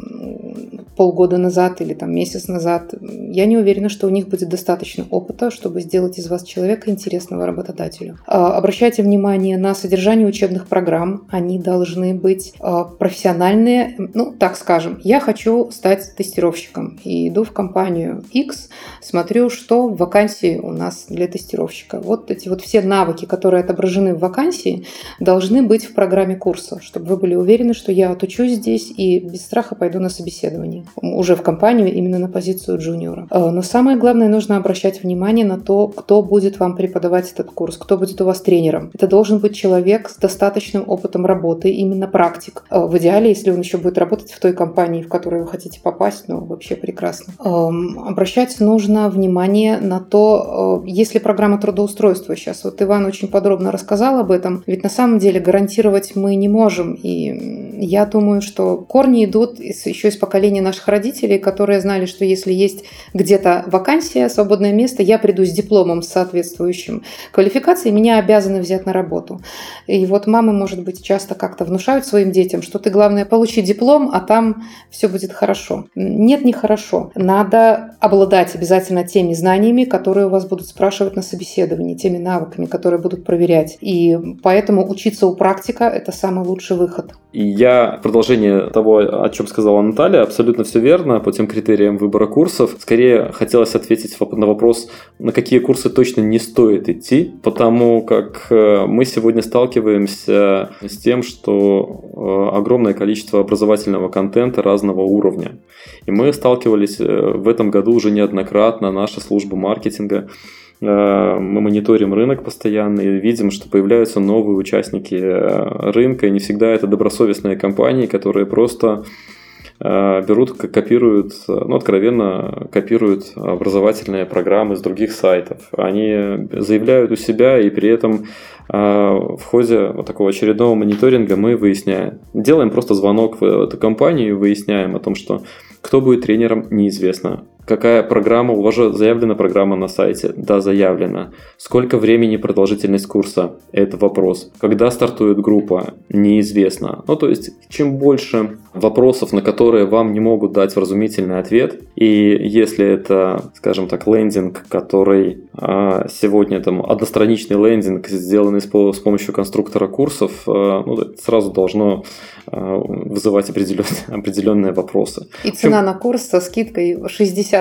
полгода назад или там месяц назад, я не уверена, что у них будет достаточно опыта, чтобы сделать из вас человека интересного работодателю. А, обращайте внимание на содержание учебных программ. Они должны быть а, профессиональные. Ну, так скажем, я хочу стать тестировщиком тестировщиком и иду в компанию X, смотрю, что в вакансии у нас для тестировщика. Вот эти вот все навыки, которые отображены в вакансии, должны быть в программе курса, чтобы вы были уверены, что я отучусь здесь и без страха пойду на собеседование. Уже в компанию именно на позицию джуниора. Э, но самое главное, нужно обращать внимание на то, кто будет вам преподавать этот курс, кто будет у вас тренером. Это должен быть человек с достаточным опытом работы, именно практик. Э, в идеале, если он еще будет работать в той компании, в которую вы хотите попасть, ну, вообще прекрасно. Эм, обращать нужно внимание на то, э, если программа трудоустройства сейчас, вот Иван очень подробно рассказал об этом, ведь на самом деле гарантировать мы не можем. И я думаю, что корни идут еще из поколения наших родителей, которые знали, что если есть где-то вакансия, свободное место, я приду с дипломом соответствующим квалификацией, меня обязаны взять на работу. И вот мамы, может быть, часто как-то внушают своим детям, что ты, главное, получи диплом, а там все будет хорошо. Нет нехорошо. Надо обладать обязательно теми знаниями, которые у вас будут спрашивать на собеседовании, теми навыками, которые будут проверять. И поэтому учиться у практика – это самый лучший выход. И я продолжение того, о чем сказала Наталья, абсолютно все верно по тем критериям выбора курсов. Скорее хотелось ответить на вопрос, на какие курсы точно не стоит идти, потому как э, мы сегодня сталкиваемся с тем, что э, огромное количество образовательного контента разного уровня. И мы сталкивались э, в этом году уже неоднократно, наша служба маркетинга Э, мы мониторим рынок постоянно и видим, что появляются новые участники э, рынка, и не всегда это добросовестные компании, которые просто берут, копируют, ну, откровенно копируют образовательные программы с других сайтов. Они заявляют у себя, и при этом в ходе вот такого очередного мониторинга мы выясняем, делаем просто звонок в эту компанию и выясняем о том, что кто будет тренером, неизвестно Какая программа, у вас же заявлена программа на сайте? Да, заявлена. Сколько времени продолжительность курса? Это вопрос. Когда стартует группа? Неизвестно. Ну, то есть, чем больше вопросов, на которые вам не могут дать вразумительный ответ, и если это, скажем так, лендинг, который а, сегодня там одностраничный лендинг, сделанный с, с помощью конструктора курсов, а, ну, сразу должно а, вызывать определенные, определенные вопросы. И цена на курс со скидкой 60%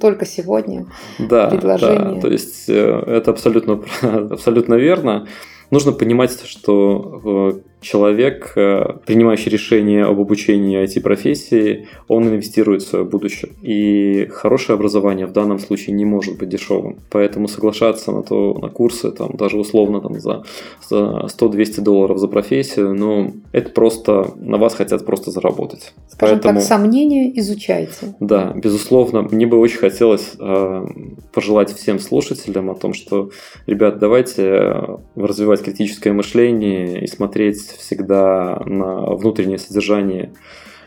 только сегодня. Да, предложение. да, то есть э, это абсолютно, абсолютно верно. Нужно понимать, что э, человек, э, принимающий решение об обучении IT-профессии, он инвестирует в свое будущее. И хорошее образование в данном случае не может быть дешевым. Поэтому соглашаться на, то, на курсы, там, даже условно там, за, за 100-200 долларов за профессию, ну, это просто, на вас хотят просто заработать. Скажем Поэтому, так, сомнения изучайте. Да, безусловно. Мне бы очень хотелось э, пожелать всем слушателям о том, что, ребят, давайте э, развивать критическое мышление и смотреть всегда на внутреннее содержание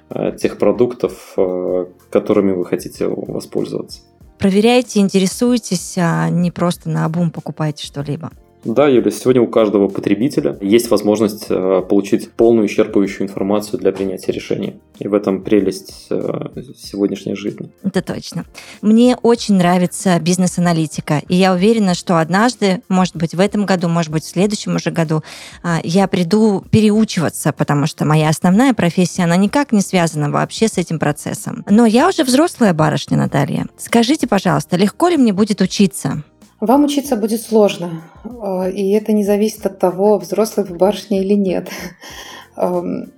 э, тех продуктов, э, которыми вы хотите воспользоваться. Проверяйте, интересуйтесь, а не просто на обум покупайте что-либо. Да, Юля, сегодня у каждого потребителя есть возможность э, получить полную исчерпывающую информацию для принятия решений. И в этом прелесть э, сегодняшней жизни. Это точно. Мне очень нравится бизнес-аналитика. И я уверена, что однажды, может быть, в этом году, может быть, в следующем уже году, а, я приду переучиваться, потому что моя основная профессия, она никак не связана вообще с этим процессом. Но я уже взрослая барышня, Наталья. Скажите, пожалуйста, легко ли мне будет учиться? Вам учиться будет сложно, э, и это не зависит от того, взрослый вы барышня или нет. Эм,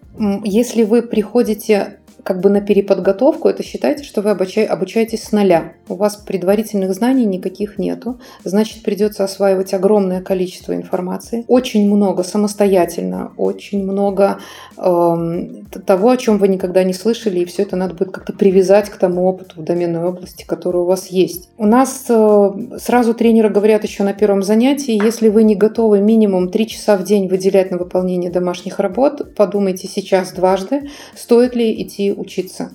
если вы приходите как бы на переподготовку, это считайте, что вы обучаетесь с нуля. У вас предварительных знаний никаких нету. Значит, придется осваивать огромное количество информации. Очень много самостоятельно, очень много э, того, о чем вы никогда не слышали, и все это надо будет как-то привязать к тому опыту в доменной области, который у вас есть. У нас э, сразу тренеры говорят еще на первом занятии, если вы не готовы минимум 3 часа в день выделять на выполнение домашних работ, подумайте сейчас дважды, стоит ли идти учиться.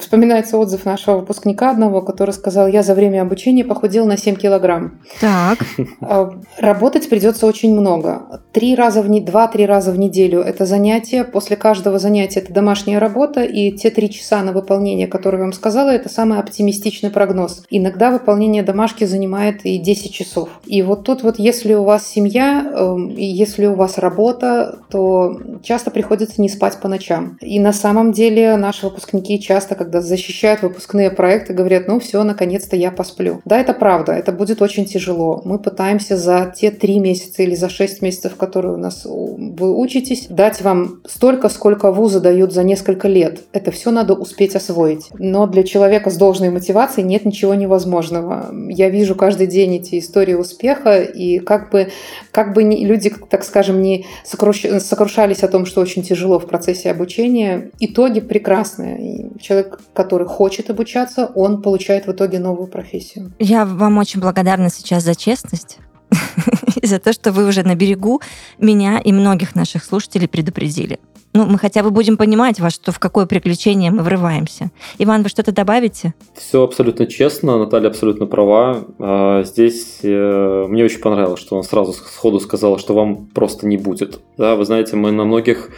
Вспоминается отзыв нашего выпускника одного, который сказал, я за время обучения похудел на 7 килограмм. Так. А, работать придется очень много. Три раза в не... Два-три раза в неделю это занятие. После каждого занятия это домашняя работа. И те три часа на выполнение, которые я вам сказала, это самый оптимистичный прогноз. Иногда выполнение домашки занимает и 10 часов. И вот тут вот, если у вас семья, эм, если у вас работа, то часто приходится не спать по ночам. И на самом деле наш наши выпускники часто, когда защищают выпускные проекты, говорят, ну все, наконец-то я посплю. Да, это правда, это будет очень тяжело. Мы пытаемся за те три месяца или за шесть месяцев, которые у нас вы учитесь, дать вам столько, сколько вузы дают за несколько лет. Это все надо успеть освоить. Но для человека с должной мотивацией нет ничего невозможного. Я вижу каждый день эти истории успеха, и как бы, как бы люди, так скажем, не сокрушались о том, что очень тяжело в процессе обучения, итоги прекрасны прекрасное. И человек, который хочет обучаться, он получает в итоге новую профессию. Я вам очень благодарна сейчас за честность и за то, что вы уже на берегу меня и многих наших слушателей предупредили. Ну, мы хотя бы будем понимать, во что, в какое приключение мы врываемся. Иван, вы что-то добавите? Все абсолютно честно, Наталья абсолютно права. А, здесь э, мне очень понравилось, что он сразу сходу сказал, что вам просто не будет. Да, вы знаете, мы на многих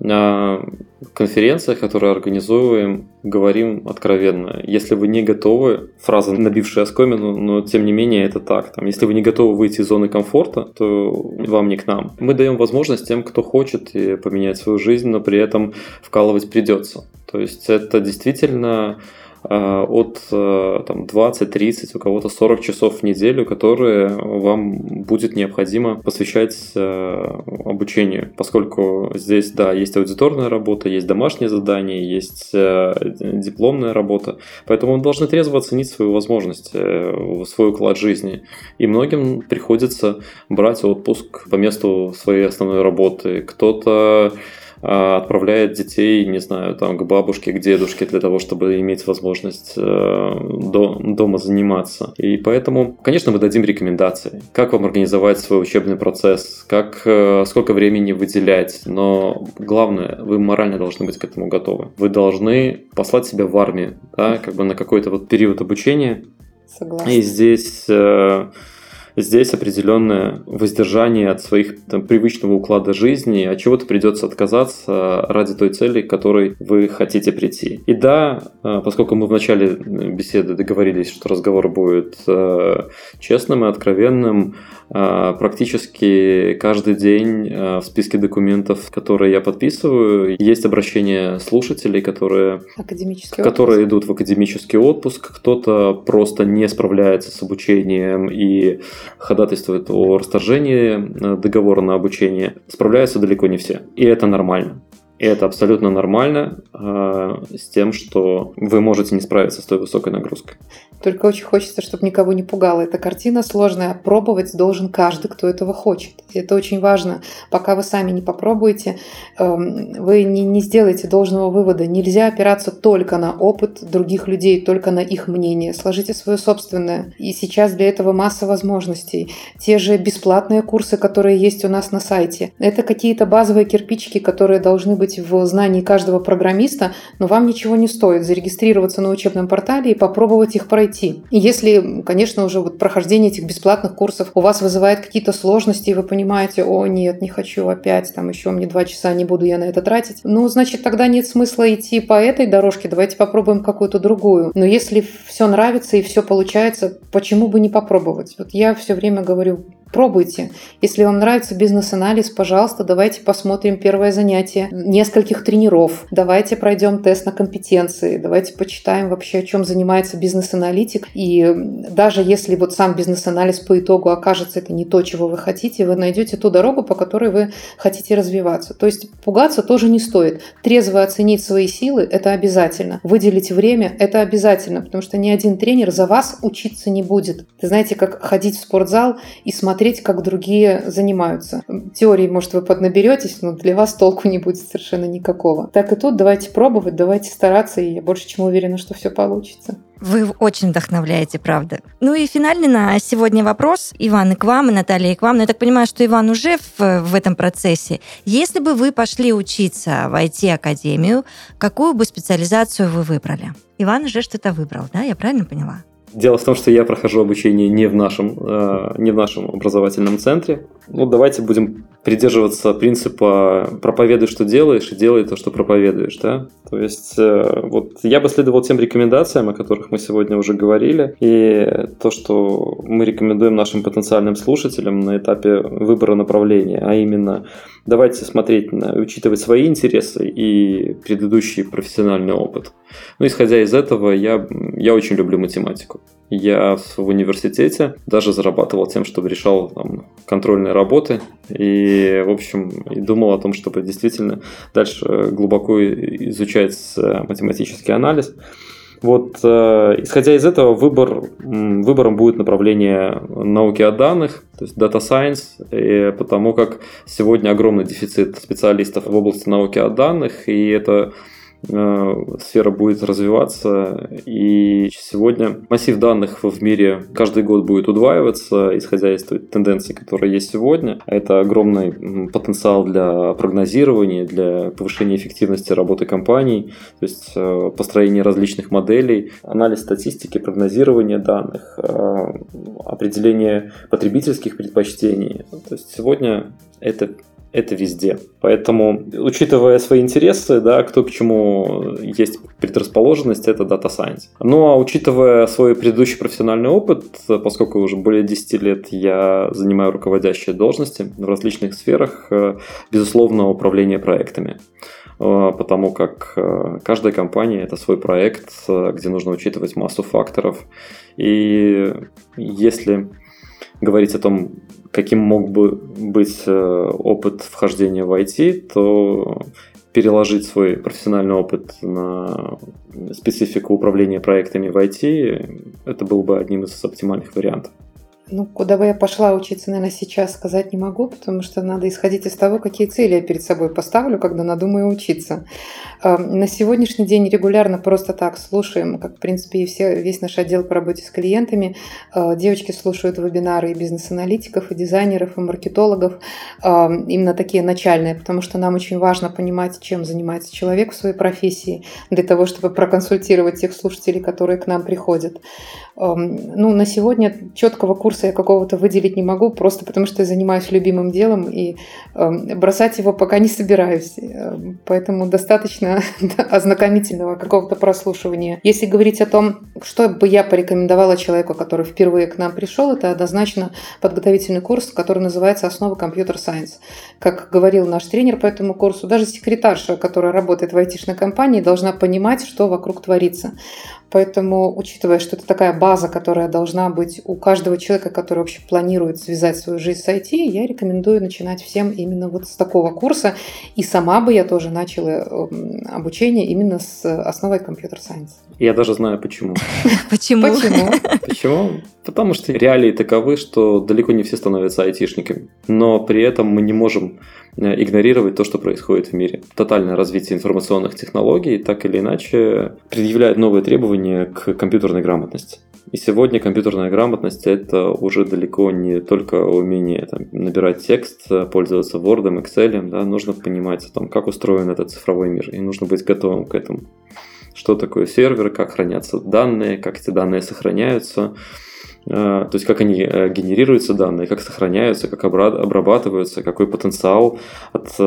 на конференциях, которые организуем, говорим откровенно. Если вы не готовы, фраза, набившая оскомину, но тем не менее это так. Там, если вы не готовы выйти из зоны комфорта, то вам не к нам. Мы даем возможность тем, кто хочет поменять свою жизнь, но при этом вкалывать придется. То есть это действительно от э, там, 20-30, у кого-то 40 часов в неделю, которые вам будет необходимо посвящать э, обучению, поскольку здесь, да, есть аудиторная работа, есть домашнее задание, есть дипломная работа, поэтому вы должны трезво оценить свою возможность, свой уклад жизни. И многим приходится брать отпуск по месту своей основной работы. Кто-то отправляет детей, не знаю, там к бабушке, к дедушке для того, чтобы иметь возможность дома заниматься. И поэтому, конечно, мы дадим рекомендации, как вам организовать свой учебный процесс, как, сколько времени выделять, но главное, вы морально должны быть к этому готовы. Вы должны послать себя в армию, да, как бы на какой-то вот период обучения. Согласна. И здесь э, здесь определенное воздержание от своих там, привычного уклада жизни, от чего-то придется отказаться ради той цели, к которой вы хотите прийти. И да, э, поскольку мы в начале беседы договорились, что разговор будет э, честным и откровенным, э, практически каждый день в списке документов, которые я подписываю, есть обращения слушателей, которые, которые идут в академический отпуск, кто-то просто не справляется с обучением и ходатайствует о расторжении э, договора на обучение, справляются далеко не все. И это нормально. И это абсолютно нормально э, с тем, что вы можете не справиться с той высокой нагрузкой. Только очень хочется, чтобы никого не пугала. Эта картина сложная. Пробовать должен каждый, кто этого хочет. И это очень важно. Пока вы сами не попробуете, э, вы не, не сделаете должного вывода. Нельзя опираться только на опыт других людей, только на их мнение. Сложите свое собственное. И сейчас для этого масса возможностей. Те же бесплатные курсы, которые есть у нас на сайте. Это какие-то базовые кирпичики, которые должны быть быть в знании каждого программиста, но вам ничего не стоит зарегистрироваться на учебном портале и попробовать их пройти. Если, конечно, уже вот прохождение этих бесплатных курсов у вас вызывает какие-то сложности, и вы понимаете, о, нет, не хочу опять, там еще мне два часа, не буду я на это тратить, ну, значит, тогда нет смысла идти по этой дорожке, давайте попробуем какую-то другую. Но если все нравится и все получается, почему бы не попробовать? Вот я все время говорю, Пробуйте. Если вам нравится бизнес-анализ, пожалуйста, давайте посмотрим первое занятие нескольких тренеров. Давайте пройдем тест на компетенции. Давайте почитаем вообще, о чем занимается бизнес-аналитик. И даже если вот сам бизнес-анализ по итогу окажется это не то, чего вы хотите, вы найдете ту дорогу, по которой вы хотите развиваться. То есть пугаться тоже не стоит. Трезво оценить свои силы – это обязательно. Выделить время – это обязательно, потому что ни один тренер за вас учиться не будет. Ты знаете, как ходить в спортзал и смотреть смотреть, как другие занимаются. Теории, может, вы поднаберетесь, но для вас толку не будет совершенно никакого. Так и тут давайте пробовать, давайте стараться, и я больше чем уверена, что все получится. Вы очень вдохновляете, правда. Ну и финальный на сегодня вопрос. Иван, и к вам, и Наталья, и к вам. Но я так понимаю, что Иван уже в, в этом процессе. Если бы вы пошли учиться в IT-академию, какую бы специализацию вы выбрали? Иван уже что-то выбрал, да? Я правильно поняла? Дело в том, что я прохожу обучение не в нашем, э, не в нашем образовательном центре. Ну, давайте будем придерживаться принципа «проповедуй, что делаешь, и делай то, что проповедуешь». Да? То есть, э, вот я бы следовал тем рекомендациям, о которых мы сегодня уже говорили, и то, что мы рекомендуем нашим потенциальным слушателям на этапе выбора направления, а именно давайте смотреть, на, учитывать свои интересы и предыдущий профессиональный опыт. Ну, исходя из этого, я, я очень люблю математику. Я в университете даже зарабатывал тем, что решал там, контрольные работы и, в общем, и думал о том, чтобы действительно дальше глубоко изучать э, математический анализ. Вот, э, исходя из этого, выбор, выбором будет направление науки о данных, то есть Data Science, и потому как сегодня огромный дефицит специалистов в области науки о данных, и это сфера будет развиваться, и сегодня массив данных в мире каждый год будет удваиваться, исходя из тенденции, которая есть сегодня. Это огромный потенциал для прогнозирования, для повышения эффективности работы компаний, то есть э, построение различных моделей, анализ статистики, прогнозирование данных, э, определение потребительских предпочтений. То есть сегодня это это везде. Поэтому, учитывая свои интересы, да, кто к чему есть предрасположенность, это Data Science. Ну а учитывая свой предыдущий профессиональный опыт, поскольку уже более 10 лет я занимаю руководящие должности в различных сферах, э, безусловно, управление проектами э, потому как э, каждая компания это свой проект, где нужно учитывать массу факторов. И если говорить о том, каким мог бы быть э, опыт вхождения в IT, то переложить свой профессиональный опыт на специфику управления проектами в IT, это был бы одним из оптимальных вариантов. Ну, куда бы я пошла учиться, наверное, сейчас сказать не могу, потому что надо исходить из того, какие цели я перед собой поставлю, когда надумаю учиться. На сегодняшний день регулярно просто так слушаем, как, в принципе, и все, весь наш отдел по работе с клиентами. А, девочки слушают вебинары и бизнес-аналитиков, и дизайнеров, и маркетологов, именно такие начальные, потому что нам очень важно понимать, чем занимается человек в своей профессии, для того, чтобы проконсультировать тех слушателей, которые к нам приходят. Ну, на сегодня четкого курса я какого-то выделить не могу, просто потому что я занимаюсь любимым делом и бросать его пока не собираюсь. Поэтому достаточно ознакомительного какого-то прослушивания. Если говорить о том, что бы я порекомендовала человеку, который впервые к нам пришел, это однозначно подготовительный курс, который называется «Основы компьютер-сайенс». Как говорил наш тренер по этому курсу, даже секретарша, которая работает в айтишной компании, должна понимать, что вокруг творится. Поэтому, учитывая, что это такая база, которая должна быть у каждого человека, который вообще планирует связать свою жизнь с IT, я рекомендую начинать всем именно вот с такого курса. И сама бы я тоже начала эм, обучение именно с основой компьютер-сайенс. Я даже знаю почему. Почему? Почему? Почему? Потому что реалии таковы, что далеко не все становятся айтишниками. Но при этом мы не можем игнорировать то, что происходит в мире. Тотальное развитие информационных технологий так или иначе предъявляет новые требования к компьютерной грамотности. И сегодня компьютерная грамотность – это уже далеко не только умение там, набирать текст, пользоваться Word, Excel, да, нужно понимать, там, как устроен этот цифровой мир, и нужно быть готовым к этому что такое сервер, как хранятся данные, как эти данные сохраняются, э, то есть как они э, генерируются данные, как сохраняются, как обрабатываются, какой потенциал от э,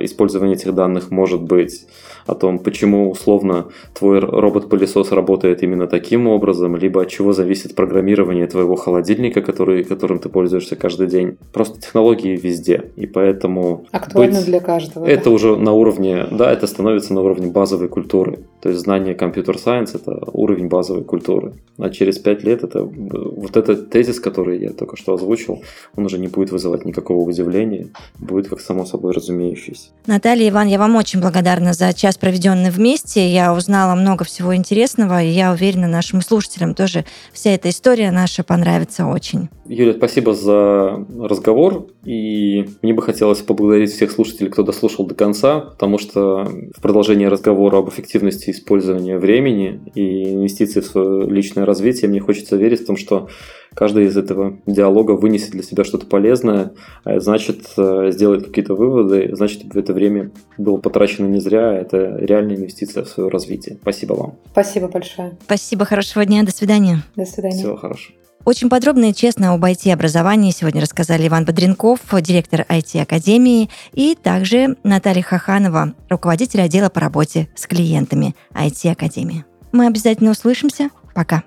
использования этих данных может быть о том, почему условно твой робот-пылесос работает именно таким образом, либо от чего зависит программирование твоего холодильника, который, которым ты пользуешься каждый день. Просто технологии везде, и поэтому... Актуально быть, для каждого. Это да? уже на уровне, да, это становится на уровне базовой культуры. То есть знание компьютер-сайенс – это уровень базовой культуры. А через пять лет это вот этот тезис, который я только что озвучил, он уже не будет вызывать никакого удивления, будет как само собой разумеющийся. Наталья, Иван, я вам очень благодарна за час проведенный вместе, я узнала много всего интересного, и я уверена, нашим слушателям тоже вся эта история наша понравится очень. Юля, спасибо за разговор, и мне бы хотелось поблагодарить всех слушателей, кто дослушал до конца, потому что в продолжении разговора об эффективности использования времени и инвестиций в свое личное развитие, мне хочется верить в том, что каждый из этого диалога вынесет для себя что-то полезное, а значит, э, сделает какие-то выводы, значит, это время было потрачено не зря, это реальная инвестиция в свое развитие. Спасибо вам. Спасибо большое. Спасибо, хорошего дня, до свидания. До свидания. Всего хорошего. Очень подробно и честно об IT-образовании сегодня рассказали Иван Бодренков, директор IT-академии, и также Наталья Хаханова, руководитель отдела по работе с клиентами IT-академии. Мы обязательно услышимся. Пока.